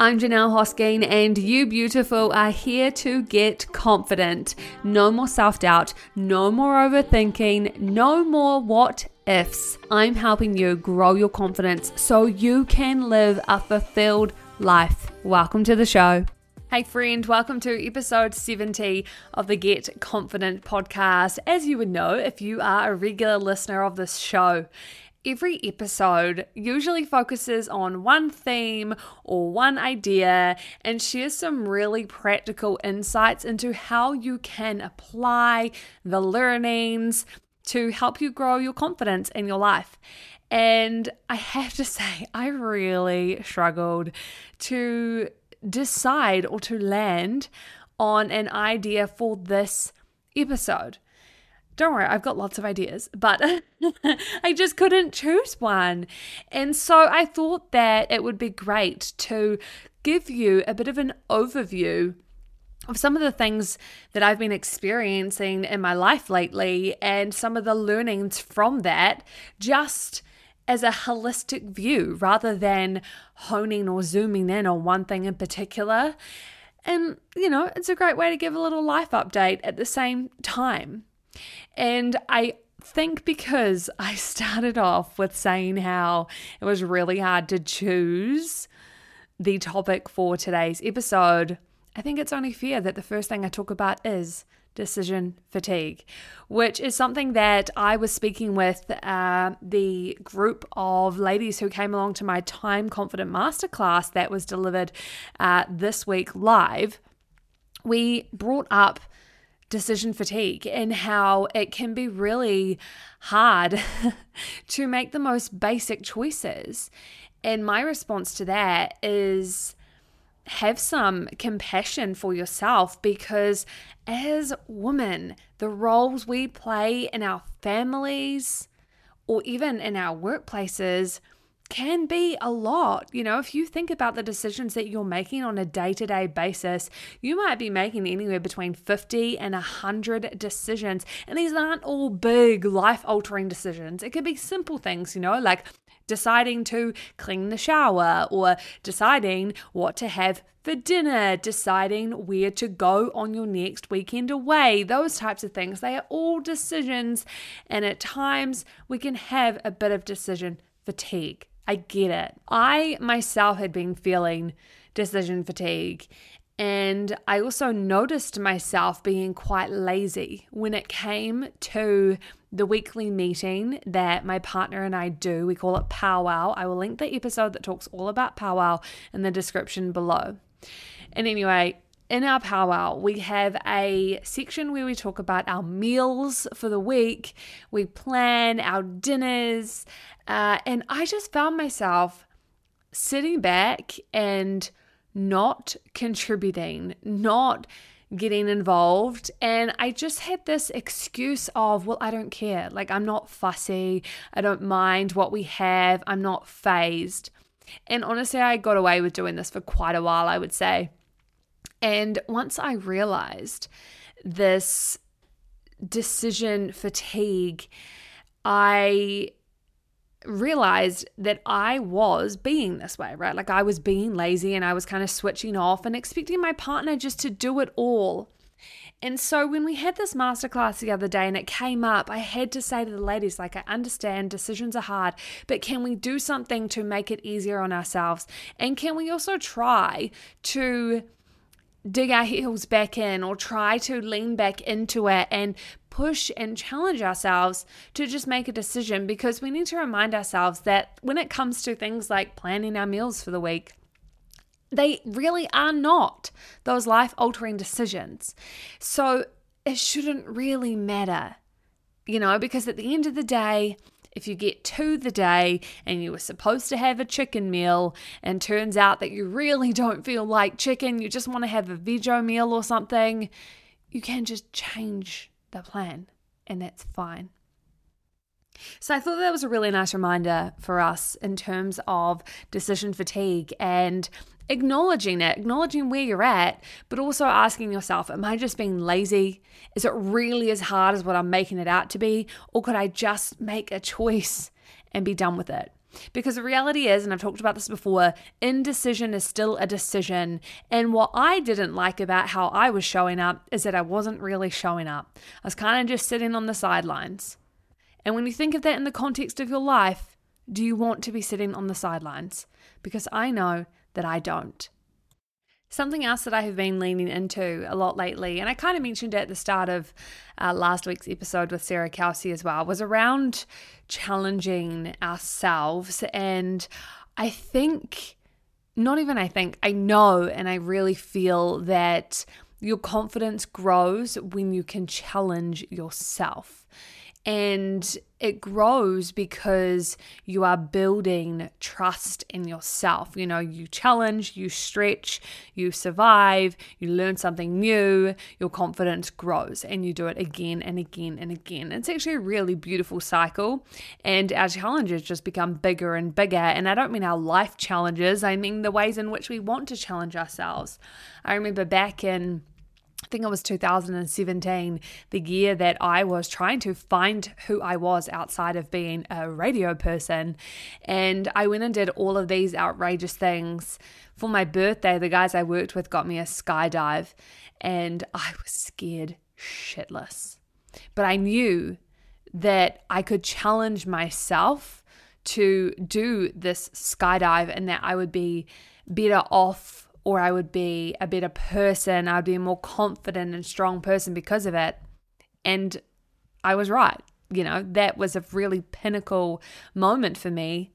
I'm Janelle Hosking, and you beautiful are here to get confident. No more self doubt, no more overthinking, no more what ifs. I'm helping you grow your confidence so you can live a fulfilled life. Welcome to the show. Hey, friend, welcome to episode 70 of the Get Confident podcast. As you would know if you are a regular listener of this show, every episode usually focuses on one theme or one idea and shares some really practical insights into how you can apply the learnings to help you grow your confidence in your life. And I have to say, I really struggled to decide or to land on an idea for this episode. Don't worry, I've got lots of ideas, but I just couldn't choose one. And so I thought that it would be great to give you a bit of an overview of some of the things that I've been experiencing in my life lately and some of the learnings from that, just as a holistic view rather than honing or zooming in on one thing in particular. And, you know, it's a great way to give a little life update at the same time. And I think because I started off with saying how it was really hard to choose the topic for today's episode, I think it's only fair that the first thing I talk about is decision fatigue, which is something that I was speaking with uh, the group of ladies who came along to my Time Confident Masterclass that was delivered uh, this week live. We brought up decision fatigue and how it can be really hard to make the most basic choices. And my response to that is have some compassion for yourself because as women, the roles we play in our families or even in our workplaces can be a lot. You know, if you think about the decisions that you're making on a day to day basis, you might be making anywhere between 50 and 100 decisions. And these aren't all big life altering decisions. It could be simple things, you know, like deciding to clean the shower or deciding what to have for dinner, deciding where to go on your next weekend away, those types of things. They are all decisions. And at times we can have a bit of decision fatigue. I get it. I myself had been feeling decision fatigue. And I also noticed myself being quite lazy when it came to the weekly meeting that my partner and I do. We call it Powwow. I will link the episode that talks all about Powwow in the description below. And anyway, in our powwow, we have a section where we talk about our meals for the week, we plan our dinners, uh, and I just found myself sitting back and not contributing, not getting involved. And I just had this excuse of, well, I don't care. Like, I'm not fussy. I don't mind what we have. I'm not phased. And honestly, I got away with doing this for quite a while, I would say. And once I realized this decision fatigue, I realized that I was being this way, right? Like I was being lazy and I was kind of switching off and expecting my partner just to do it all. And so when we had this masterclass the other day and it came up, I had to say to the ladies, like, I understand decisions are hard, but can we do something to make it easier on ourselves? And can we also try to dig our heels back in or try to lean back into it and push and challenge ourselves to just make a decision because we need to remind ourselves that when it comes to things like planning our meals for the week, they really are not those life altering decisions. So it shouldn't really matter, you know, because at the end of the day, if you get to the day and you were supposed to have a chicken meal and turns out that you really don't feel like chicken, you just want to have a veggie meal or something, you can just change the plan and that's fine. So I thought that was a really nice reminder for us in terms of decision fatigue and acknowledging it, acknowledging where you're at, but also asking yourself, am I just being lazy? Is it really as hard as what I'm making it out to be? Or could I just make a choice and be done with it? Because the reality is, and I've talked about this before, indecision is still a decision. And what I didn't like about how I was showing up is that I wasn't really showing up. I was kind of just sitting on the sidelines. And when you think of that in the context of your life, do you want to be sitting on the sidelines? Because I know that I don't. Something else that I have been leaning into a lot lately, and I kind of mentioned it at the start of uh, last week's episode with Sarah Kelsey as well, was around challenging ourselves. And I think, not even I think, I know, and I really feel that your confidence grows when you can challenge yourself. And it grows because you are building trust in yourself. You know, you challenge, you stretch, you survive, you learn something new, your confidence grows, and you do it again and again and again. It's actually a really beautiful cycle, and our challenges just become bigger and bigger. And I don't mean our life challenges, I mean the ways in which we want to challenge ourselves. I remember back in I think it was 2017, the year that I was trying to find who I was outside of being a radio person. And I went and did all of these outrageous things. For my birthday, the guys I worked with got me a skydive, and I was scared shitless. But I knew that I could challenge myself to do this skydive and that I would be better off or I would be a better person. I'd be a more confident and strong person because of it. And I was right. You know, that was a really pinnacle moment for me.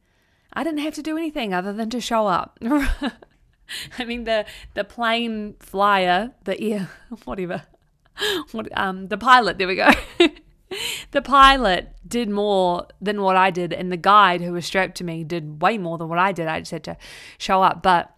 I didn't have to do anything other than to show up. I mean, the the plane flyer, the ear, whatever, what, um, the pilot. There we go. the pilot did more than what I did, and the guide who was strapped to me did way more than what I did. I just had to show up, but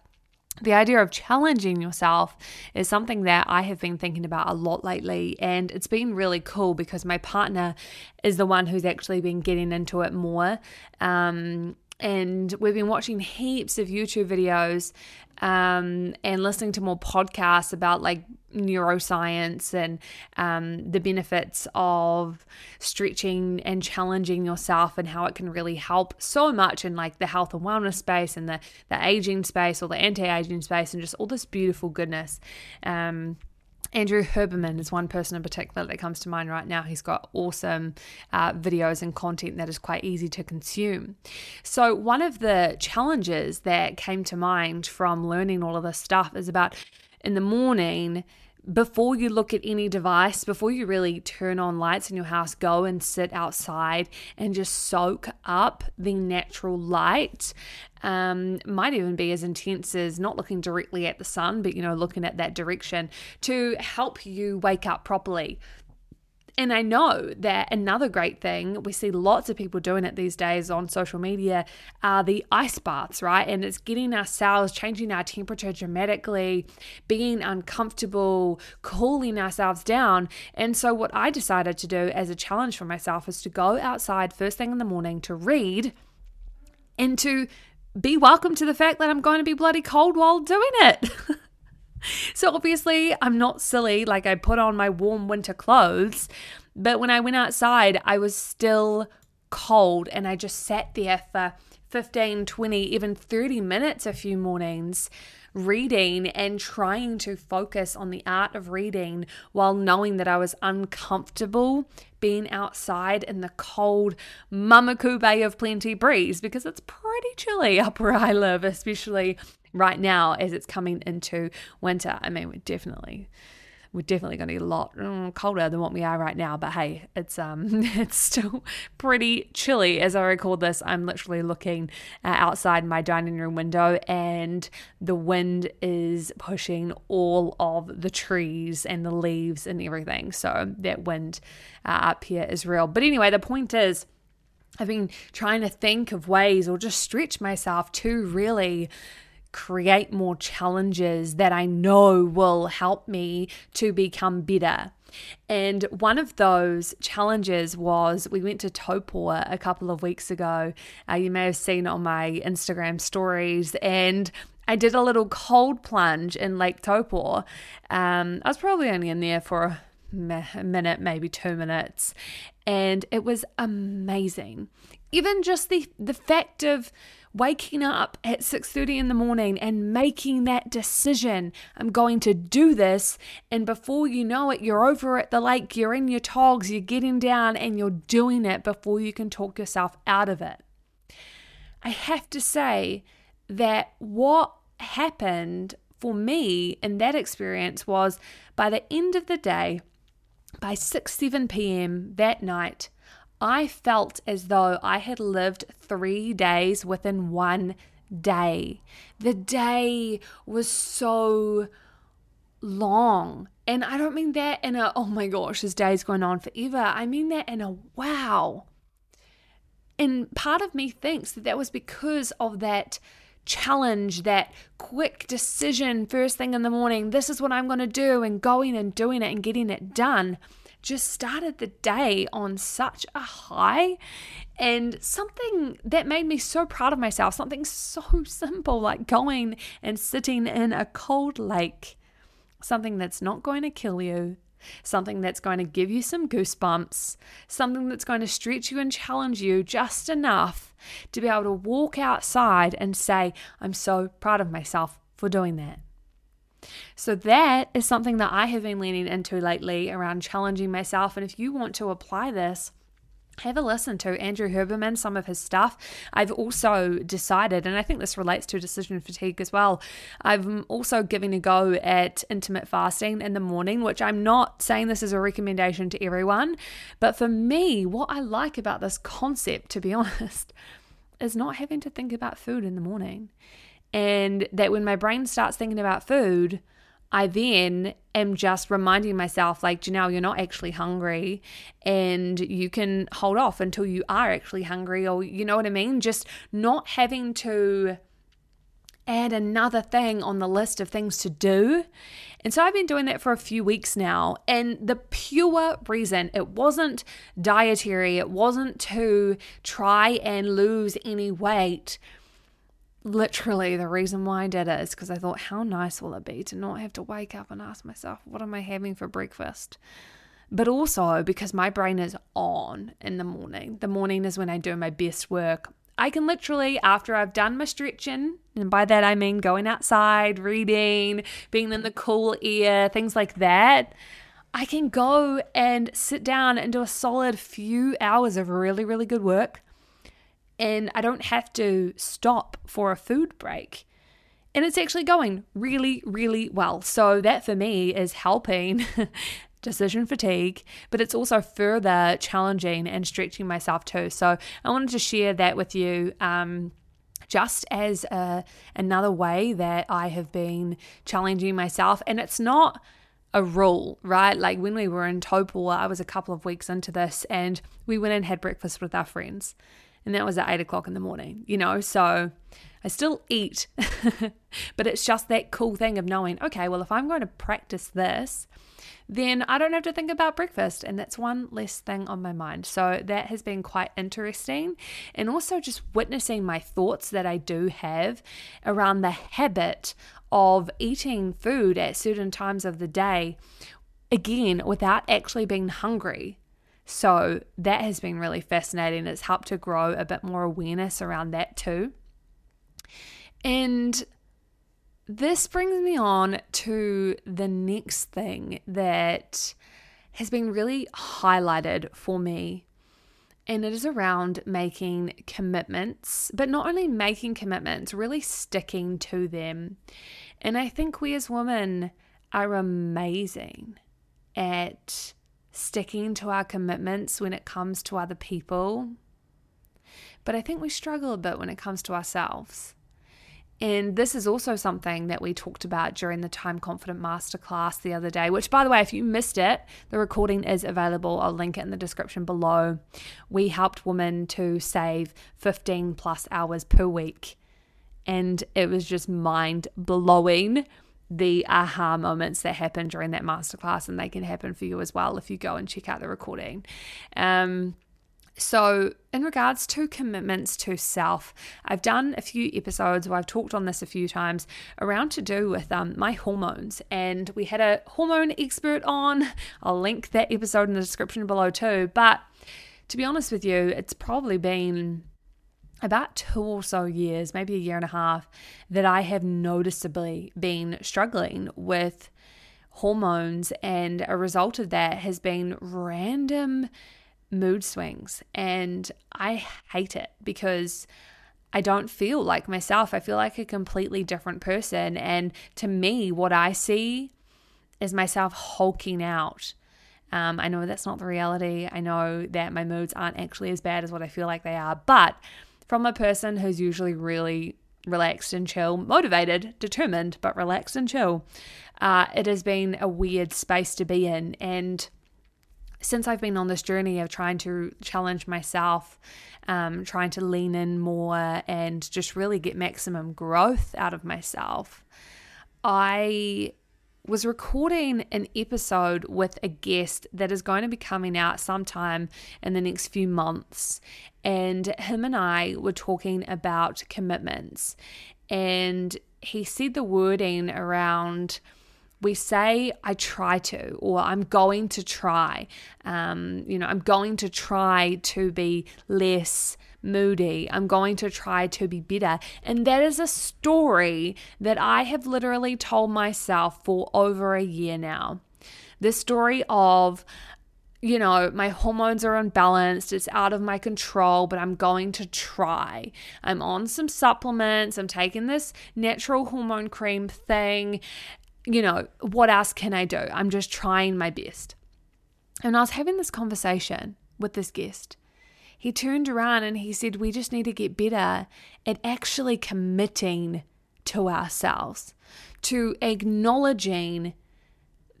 the idea of challenging yourself is something that I have been thinking about a lot lately. And it's been really cool because my partner is the one who's actually been getting into it more. Um, and we've been watching heaps of YouTube videos um, and listening to more podcasts about like neuroscience and um, the benefits of stretching and challenging yourself and how it can really help so much in like the health and wellness space and the the aging space or the anti-aging space and just all this beautiful goodness. Um, Andrew Huberman is one person in particular that comes to mind right now. He's got awesome uh, videos and content that is quite easy to consume. So, one of the challenges that came to mind from learning all of this stuff is about in the morning before you look at any device, before you really turn on lights in your house, go and sit outside and just soak up the natural light. Um, might even be as intense as not looking directly at the sun, but you know, looking at that direction to help you wake up properly. And I know that another great thing, we see lots of people doing it these days on social media, are the ice baths, right? And it's getting ourselves changing our temperature dramatically, being uncomfortable, cooling ourselves down. And so, what I decided to do as a challenge for myself is to go outside first thing in the morning to read and to be welcome to the fact that I'm going to be bloody cold while doing it. so obviously, I'm not silly. Like, I put on my warm winter clothes, but when I went outside, I was still cold and I just sat there for 15, 20, even 30 minutes a few mornings reading and trying to focus on the art of reading while knowing that I was uncomfortable being outside in the cold Mamaku Bay of Plenty breeze because it's pretty chilly up where I live, especially right now as it's coming into winter. I mean, we're definitely we're definitely going to be a lot mm, colder than what we are right now. But hey, it's um it's still pretty chilly. As I record this, I'm literally looking uh, outside my dining room window, and the wind is pushing all of the trees and the leaves and everything. So that wind uh, up here is real. But anyway, the point is. I've been trying to think of ways or just stretch myself to really create more challenges that I know will help me to become better. And one of those challenges was we went to Taupo a couple of weeks ago. Uh, you may have seen on my Instagram stories, and I did a little cold plunge in Lake Taupo. Um, I was probably only in there for a minute, maybe two minutes. And it was amazing. Even just the, the fact of waking up at 6:30 in the morning and making that decision I'm going to do this and before you know it you're over at the lake you're in your togs you're getting down and you're doing it before you can talk yourself out of it I have to say that what happened for me in that experience was by the end of the day by 6 7 p.m. that night I felt as though I had lived three days within one day. The day was so long. And I don't mean that in a, oh my gosh, this day's going on forever. I mean that in a wow. And part of me thinks that that was because of that challenge, that quick decision first thing in the morning. This is what I'm going to do, and going and doing it and getting it done just started the day on such a high and something that made me so proud of myself, something so simple like going and sitting in a cold lake, something that's not going to kill you, something that's going to give you some goosebumps, something that's going to stretch you and challenge you just enough to be able to walk outside and say, I'm so proud of myself for doing that. So, that is something that I have been leaning into lately around challenging myself. And if you want to apply this, have a listen to Andrew Huberman, some of his stuff. I've also decided, and I think this relates to decision fatigue as well. I'm also giving a go at intermittent fasting in the morning, which I'm not saying this is a recommendation to everyone. But for me, what I like about this concept, to be honest, is not having to think about food in the morning. And that when my brain starts thinking about food, I then am just reminding myself, like, Janelle, you're not actually hungry and you can hold off until you are actually hungry, or you know what I mean? Just not having to add another thing on the list of things to do. And so I've been doing that for a few weeks now. And the pure reason it wasn't dietary, it wasn't to try and lose any weight literally the reason why I did it is because I thought, how nice will it be to not have to wake up and ask myself, what am I having for breakfast? But also because my brain is on in the morning. The morning is when I do my best work. I can literally, after I've done my stretching, and by that I mean going outside, reading, being in the cool air, things like that, I can go and sit down and do a solid few hours of really, really good work and I don't have to stop for a food break. And it's actually going really, really well. So, that for me is helping decision fatigue, but it's also further challenging and stretching myself too. So, I wanted to share that with you. Um, just as a, another way that I have been challenging myself. And it's not a rule, right? Like when we were in Taupo, I was a couple of weeks into this and we went and had breakfast with our friends and that was at eight o'clock in the morning, you know. So I still eat, but it's just that cool thing of knowing, okay, well, if I'm going to practice this, then I don't have to think about breakfast. And that's one less thing on my mind. So that has been quite interesting. And also just witnessing my thoughts that I do have around the habit of eating food at certain times of the day, again, without actually being hungry. So that has been really fascinating. It's helped to grow a bit more awareness around that too. And this brings me on to the next thing that has been really highlighted for me. And it is around making commitments, but not only making commitments, really sticking to them. And I think we as women are amazing at sticking to our commitments when it comes to other people. But I think we struggle a bit when it comes to ourselves. And this is also something that we talked about during the Time Confident Masterclass the other day, which, by the way, if you missed it, the recording is available. I'll link it in the description below. We helped women to save 15 plus hours per week. And it was just mind blowing the aha moments that happen during that masterclass, and they can happen for you as well if you go and check out the recording. Um, so, in regards to commitments to self, I've done a few episodes where I've talked on this a few times around to do with um, my hormones. And we had a hormone expert on. I'll link that episode in the description below too. But to be honest with you, it's probably been about two or so years, maybe a year and a half, that I have noticeably been struggling with hormones. And a result of that has been random mood swings. And I hate it because I don't feel like myself. I feel like a completely different person. And to me, what I see is myself hulking out. Um, I know that's not the reality. I know that my moods aren't actually as bad as what I feel like they are. But from a person who's usually really relaxed and chill, motivated, determined, but relaxed and chill, uh, it has been a weird space to be in. And since I've been on this journey of trying to challenge myself, um, trying to lean in more and just really get maximum growth out of myself, I was recording an episode with a guest that is going to be coming out sometime in the next few months. And him and I were talking about commitments. And he said the wording around we say I try to, or I'm going to try. Um, you know, I'm going to try to be less moody. I'm going to try to be better. And that is a story that I have literally told myself for over a year now. The story of, you know, my hormones are unbalanced, it's out of my control, but I'm going to try. I'm on some supplements, I'm taking this natural hormone cream thing. You know, what else can I do? I'm just trying my best. And I was having this conversation with this guest, he turned around and he said, We just need to get better at actually committing to ourselves, to acknowledging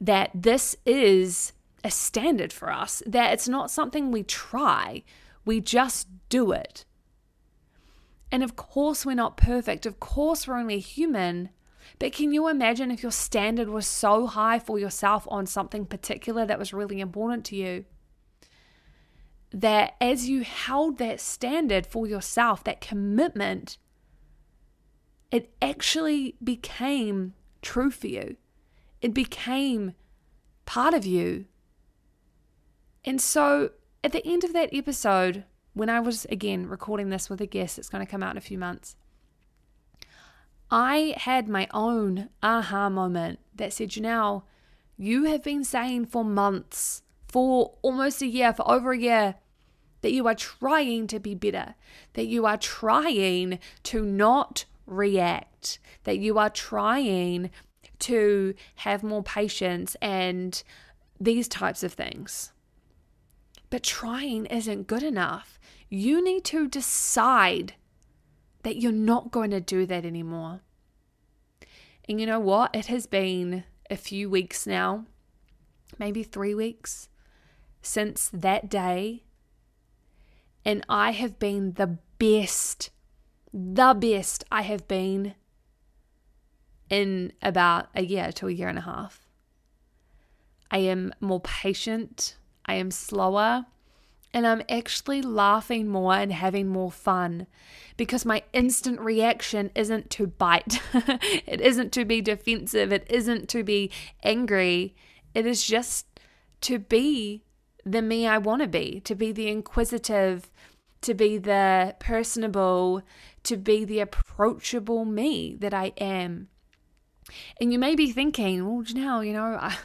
that this is a standard for us, that it's not something we try, we just do it. And of course, we're not perfect. Of course, we're only human. But can you imagine if your standard was so high for yourself on something particular that was really important to you? That as you held that standard for yourself, that commitment, it actually became true for you. It became part of you. And so at the end of that episode, when I was again recording this with a guest that's going to come out in a few months, I had my own aha moment that said, Janelle, you have been saying for months, for almost a year, for over a year, that you are trying to be better, that you are trying to not react, that you are trying to have more patience and these types of things. But trying isn't good enough. You need to decide that you're not going to do that anymore. And you know what? It has been a few weeks now, maybe three weeks, since that day and I have been the best, the best I have been in about a year to a year and a half. I am more patient, I am slower, and I'm actually laughing more and having more fun because my instant reaction isn't to bite, it isn't to be defensive, it isn't to be angry, it is just to be the me I want to be, to be the inquisitive, to be the personable, to be the approachable me that I am. And you may be thinking, well, Janelle, you know, I,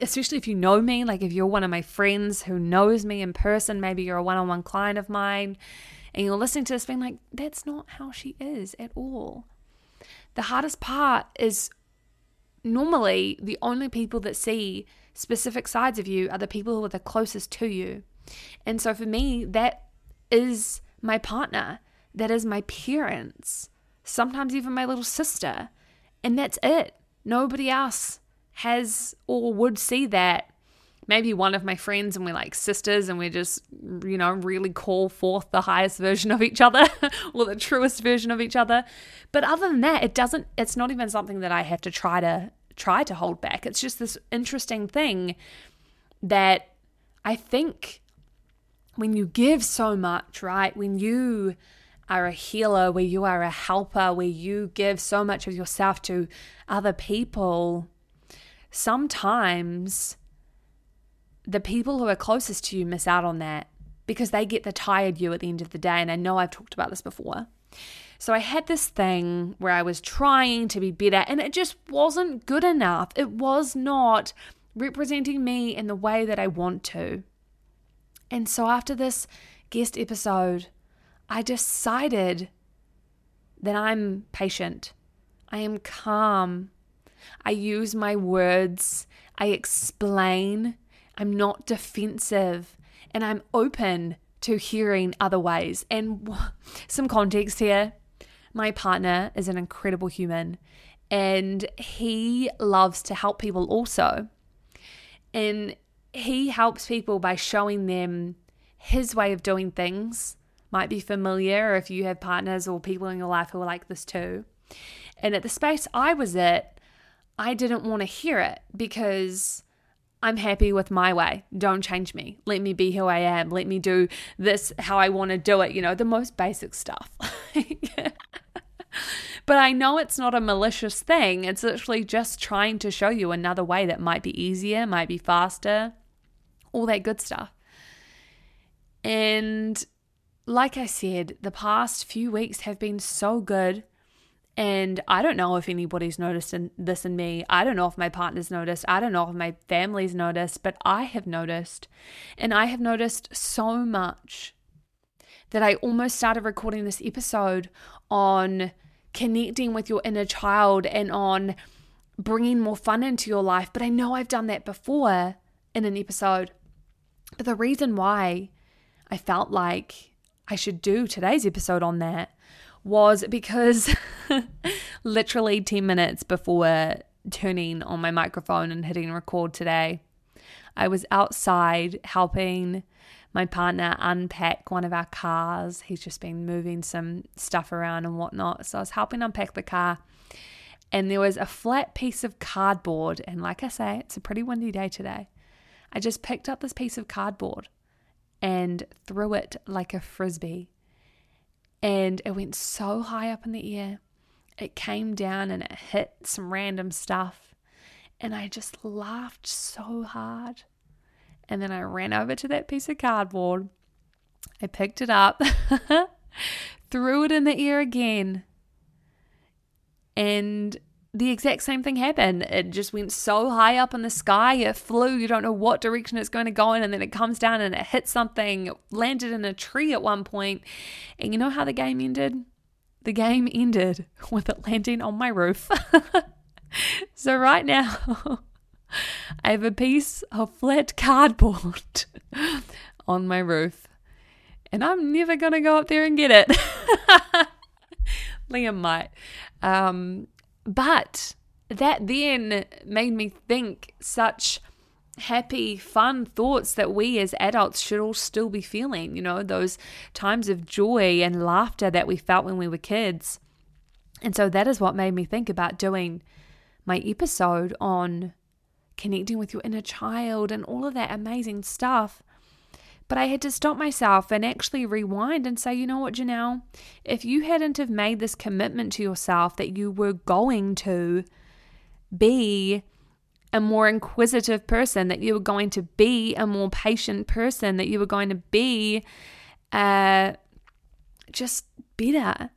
especially if you know me, like if you're one of my friends who knows me in person, maybe you're a one on one client of mine, and you're listening to this being like, that's not how she is at all. The hardest part is normally the only people that see specific sides of you are the people who are the closest to you. And so for me, that is my partner, that is my parents, sometimes even my little sister. And that's it. Nobody else has or would see that. Maybe one of my friends and we're like sisters and we're just, you know, really call forth the highest version of each other or the truest version of each other. But other than that, it doesn't, it's not even something that I have to try to try to hold back. It's just this interesting thing that I think when you give so much, right? When you are a healer, where you are a helper, where you give so much of yourself to other people, sometimes the people who are closest to you miss out on that. because they get the tired you at the end of the day. And I know I've talked about this before. So I had this thing where I was trying to be better and it just wasn't good enough. It was not representing me in the way that I want to. And so after this guest episode, I decided that I'm patient. I am calm. I use my words. I explain. I'm not defensive. And I'm open to hearing other ways. And some context here my partner is an incredible human and he loves to help people also. And he helps people by showing them his way of doing things. Might be familiar if you have partners or people in your life who are like this too. And at the space I was at, I didn't want to hear it because I'm happy with my way. Don't change me. Let me be who I am. Let me do this how I want to do it. You know, the most basic stuff. but I know it's not a malicious thing. It's literally just trying to show you another way that might be easier, might be faster, all that good stuff. And like I said, the past few weeks have been so good and I don't know if anybody's noticed in, this in me. I don't know if my partner's noticed. I don't know if my family's noticed, but I have noticed. And I have noticed so much that I almost started recording this episode on connecting with your inner child and on bringing more fun into your life. But I know I've done that before in an episode. But the reason why I felt like I should do today's episode on that was because literally 10 minutes before turning on my microphone and hitting record today, I was outside helping my partner unpack one of our cars. He's just been moving some stuff around and whatnot. So I was helping unpack the car. And there was a flat piece of cardboard. And like I say, it's a pretty windy day today. I just picked up this piece of cardboard and threw it like a frisbee and it went so high up in the air. It came down and it hit some random stuff. And I just laughed so hard. And then I ran over to that piece of cardboard. I picked it up, threw it in the air again. And the exact same thing happened. It just went so high up in the sky, it flew. You don't know what direction it's going to go in, and then it comes down and it hit something, it landed in a tree at one point. And you know how the game ended? The game ended with it landing on my roof. so, right now, I have a piece of flat cardboard on my roof, and I'm never going to go up there and get it. Liam might. Um, but that then made me think such happy, fun thoughts that we as adults should all still be feeling, you know, those times of joy and laughter that we felt when we were kids. And so that is what made me think about doing my episode on connecting with your inner child and all of that amazing stuff. But I had to stop myself and actually rewind and say, you know what, Janelle, if you hadn't have made this commitment to yourself that you were going to be a more inquisitive person, that you were going to be a more patient person, that you were going to be uh, just better,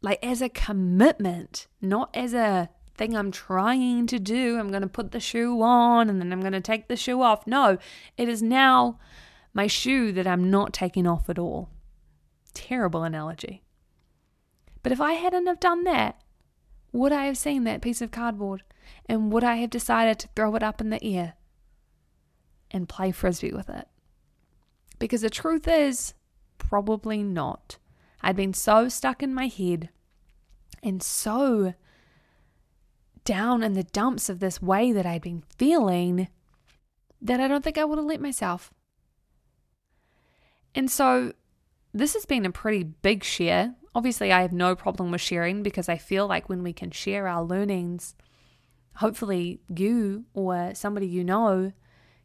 like as a commitment, not as a thing I'm trying to do. I'm going to put the shoe on and then I'm going to take the shoe off. No, it is now my shoe that I'm not taking off at all. Terrible analogy. But if I hadn't have done that, would I have seen that piece of cardboard and would I have decided to throw it up in the air and play frisbee with it? Because the truth is, probably not. I'd been so stuck in my head and so down in the dumps of this way that I'd been feeling that I don't think I would have let myself. And so this has been a pretty big share. Obviously, I have no problem with sharing because I feel like when we can share our learnings, hopefully you or somebody you know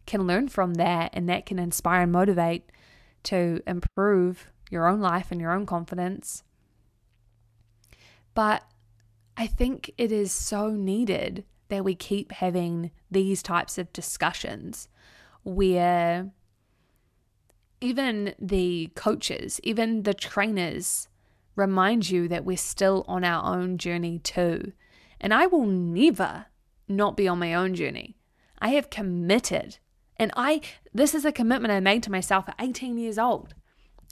can learn from that and that can inspire and motivate to improve your own life and your own confidence. But I think it is so needed that we keep having these types of discussions where even the coaches, even the trainers remind you that we're still on our own journey too. And I will never not be on my own journey. I have committed. And I this is a commitment I made to myself at 18 years old.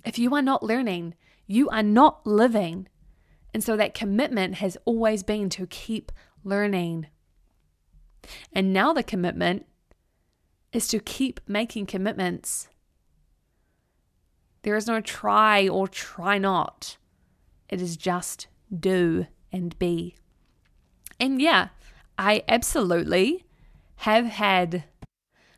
If you are not learning, you are not living. And so that commitment has always been to keep learning. And now the commitment is to keep making commitments. There is no try or try not. It is just do and be. And yeah, I absolutely have had,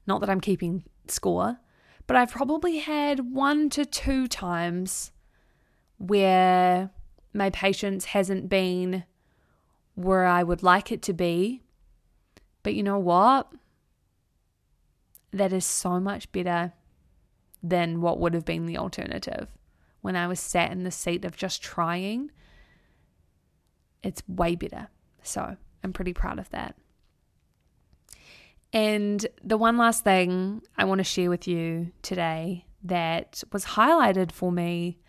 not that I'm keeping score, but I've probably had one to two times where my patience hasn't been where I would like it to be. But you know what? That is so much better than what would have been the alternative. When I was sat in the seat of just trying, it's way better. So I'm pretty proud of that. And the one last thing I want to share with you today that was highlighted for me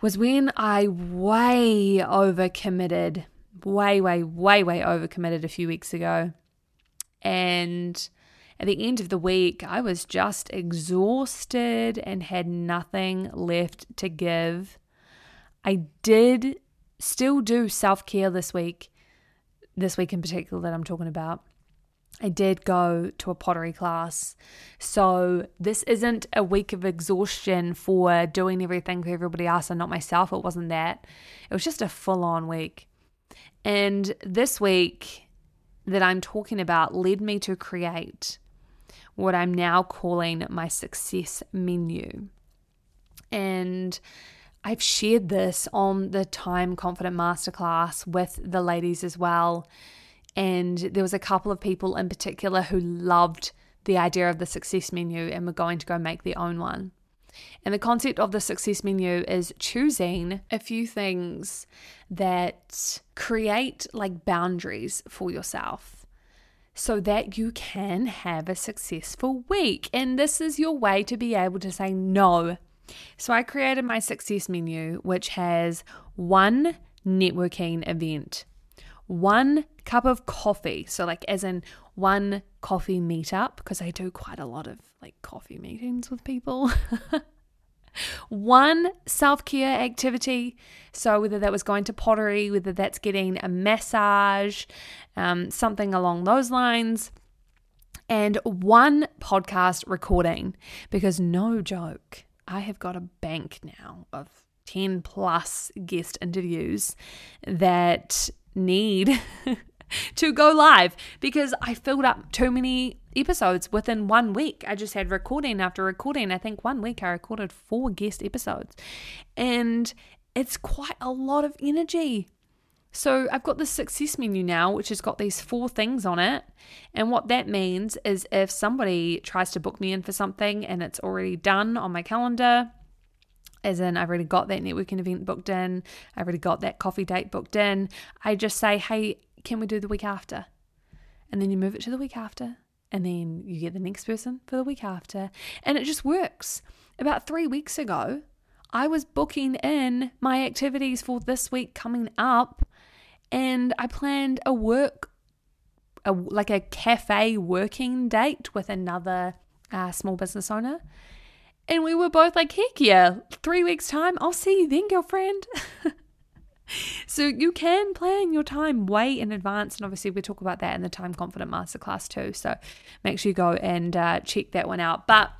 was when I way overcommitted, way, way, way, way overcommitted a few weeks ago. And at the end of the week, I was just exhausted and had nothing left to give. I did still do self care this week, this week in particular that I'm talking about. I did go to a pottery class. So, this isn't a week of exhaustion for doing everything for everybody else and not myself. It wasn't that. It was just a full on week. And this week that I'm talking about led me to create what I'm now calling my success menu. And I've shared this on the Time Confident Masterclass with the ladies as well. And there was a couple of people in particular who loved the idea of the success menu and were going to go make their own one. And the concept of the success menu is choosing a few things that create like boundaries for yourself so that you can have a successful week. And this is your way to be able to say no. So I created my success menu, which has one networking event one cup of coffee. So, like, as in one coffee meetup, because I do quite a lot of like coffee meetings with people. one self care activity. So, whether that was going to pottery, whether that's getting a massage, um, something along those lines. And one podcast recording, because no joke, I have got a bank now of 10 plus guest interviews that need to go live because I filled up too many episodes within one week. I just had recording after recording. I think one week I recorded four guest episodes, and it's quite a lot of energy. So I've got this success menu now, which has got these four things on it. And what that means is if somebody tries to book me in for something and it's already done on my calendar, as in I've already got that networking event booked in, I've already got that coffee date booked in. I just say, hey, can we do the week after? And then you move it to the week after, and then you get the next person for the week after, and it just works. About three weeks ago, I was booking in my activities for this week coming up, and I planned a work, a, like a cafe working date with another uh, small business owner. And we were both like, heck yeah, three weeks' time, I'll see you then, girlfriend. so you can plan your time way in advance. And obviously, we talk about that in the Time Confident Masterclass too. So make sure you go and uh, check that one out. But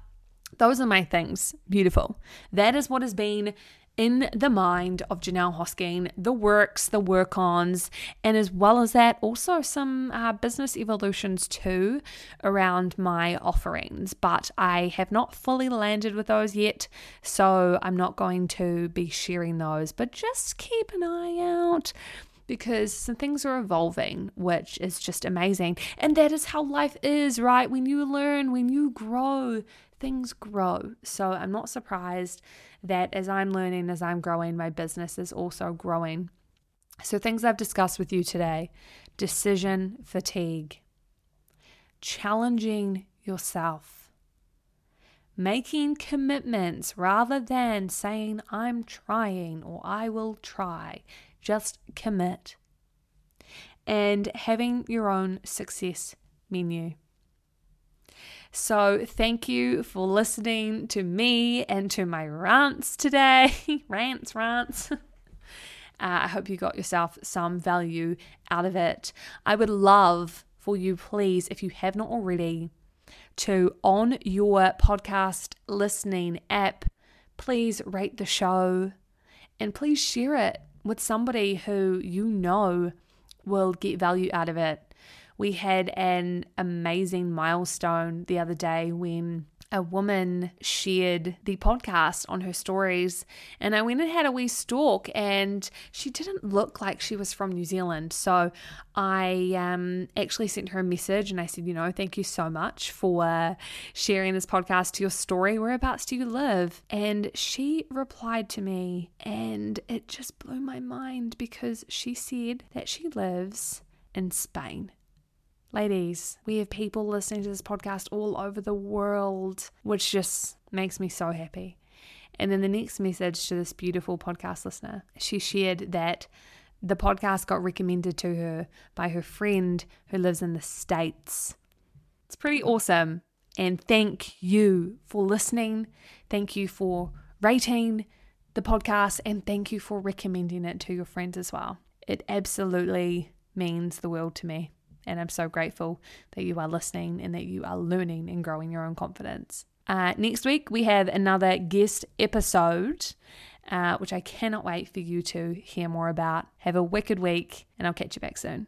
those are my things. Beautiful. That is what has been in the mind of Janelle Hosking, the works, the work ons, and as well as that, also some uh, business evolutions too around my offerings. But I have not fully landed with those yet, so I'm not going to be sharing those, but just keep an eye out because some things are evolving, which is just amazing. And that is how life is, right? When you learn, when you grow, things grow. So I'm not surprised that as I'm learning, as I'm growing, my business is also growing. So, things I've discussed with you today decision fatigue, challenging yourself, making commitments rather than saying, I'm trying or I will try. Just commit. And having your own success menu. So, thank you for listening to me and to my rants today. rants, rants. Uh, I hope you got yourself some value out of it. I would love for you, please, if you have not already, to on your podcast listening app, please rate the show and please share it with somebody who you know will get value out of it. We had an amazing milestone the other day when a woman shared the podcast on her stories and I went and had a wee stalk and she didn't look like she was from New Zealand. So I um, actually sent her a message and I said, you know, thank you so much for sharing this podcast to your story. Whereabouts do you live? And she replied to me and it just blew my mind because she said that she lives in Spain. Ladies, we have people listening to this podcast all over the world, which just makes me so happy. And then the next message to this beautiful podcast listener, she shared that the podcast got recommended to her by her friend who lives in the States. It's pretty awesome. And thank you for listening. Thank you for rating the podcast. And thank you for recommending it to your friends as well. It absolutely means the world to me. And I'm so grateful that you are listening and that you are learning and growing your own confidence. Uh, next week, we have another guest episode, uh, which I cannot wait for you to hear more about. Have a wicked week, and I'll catch you back soon.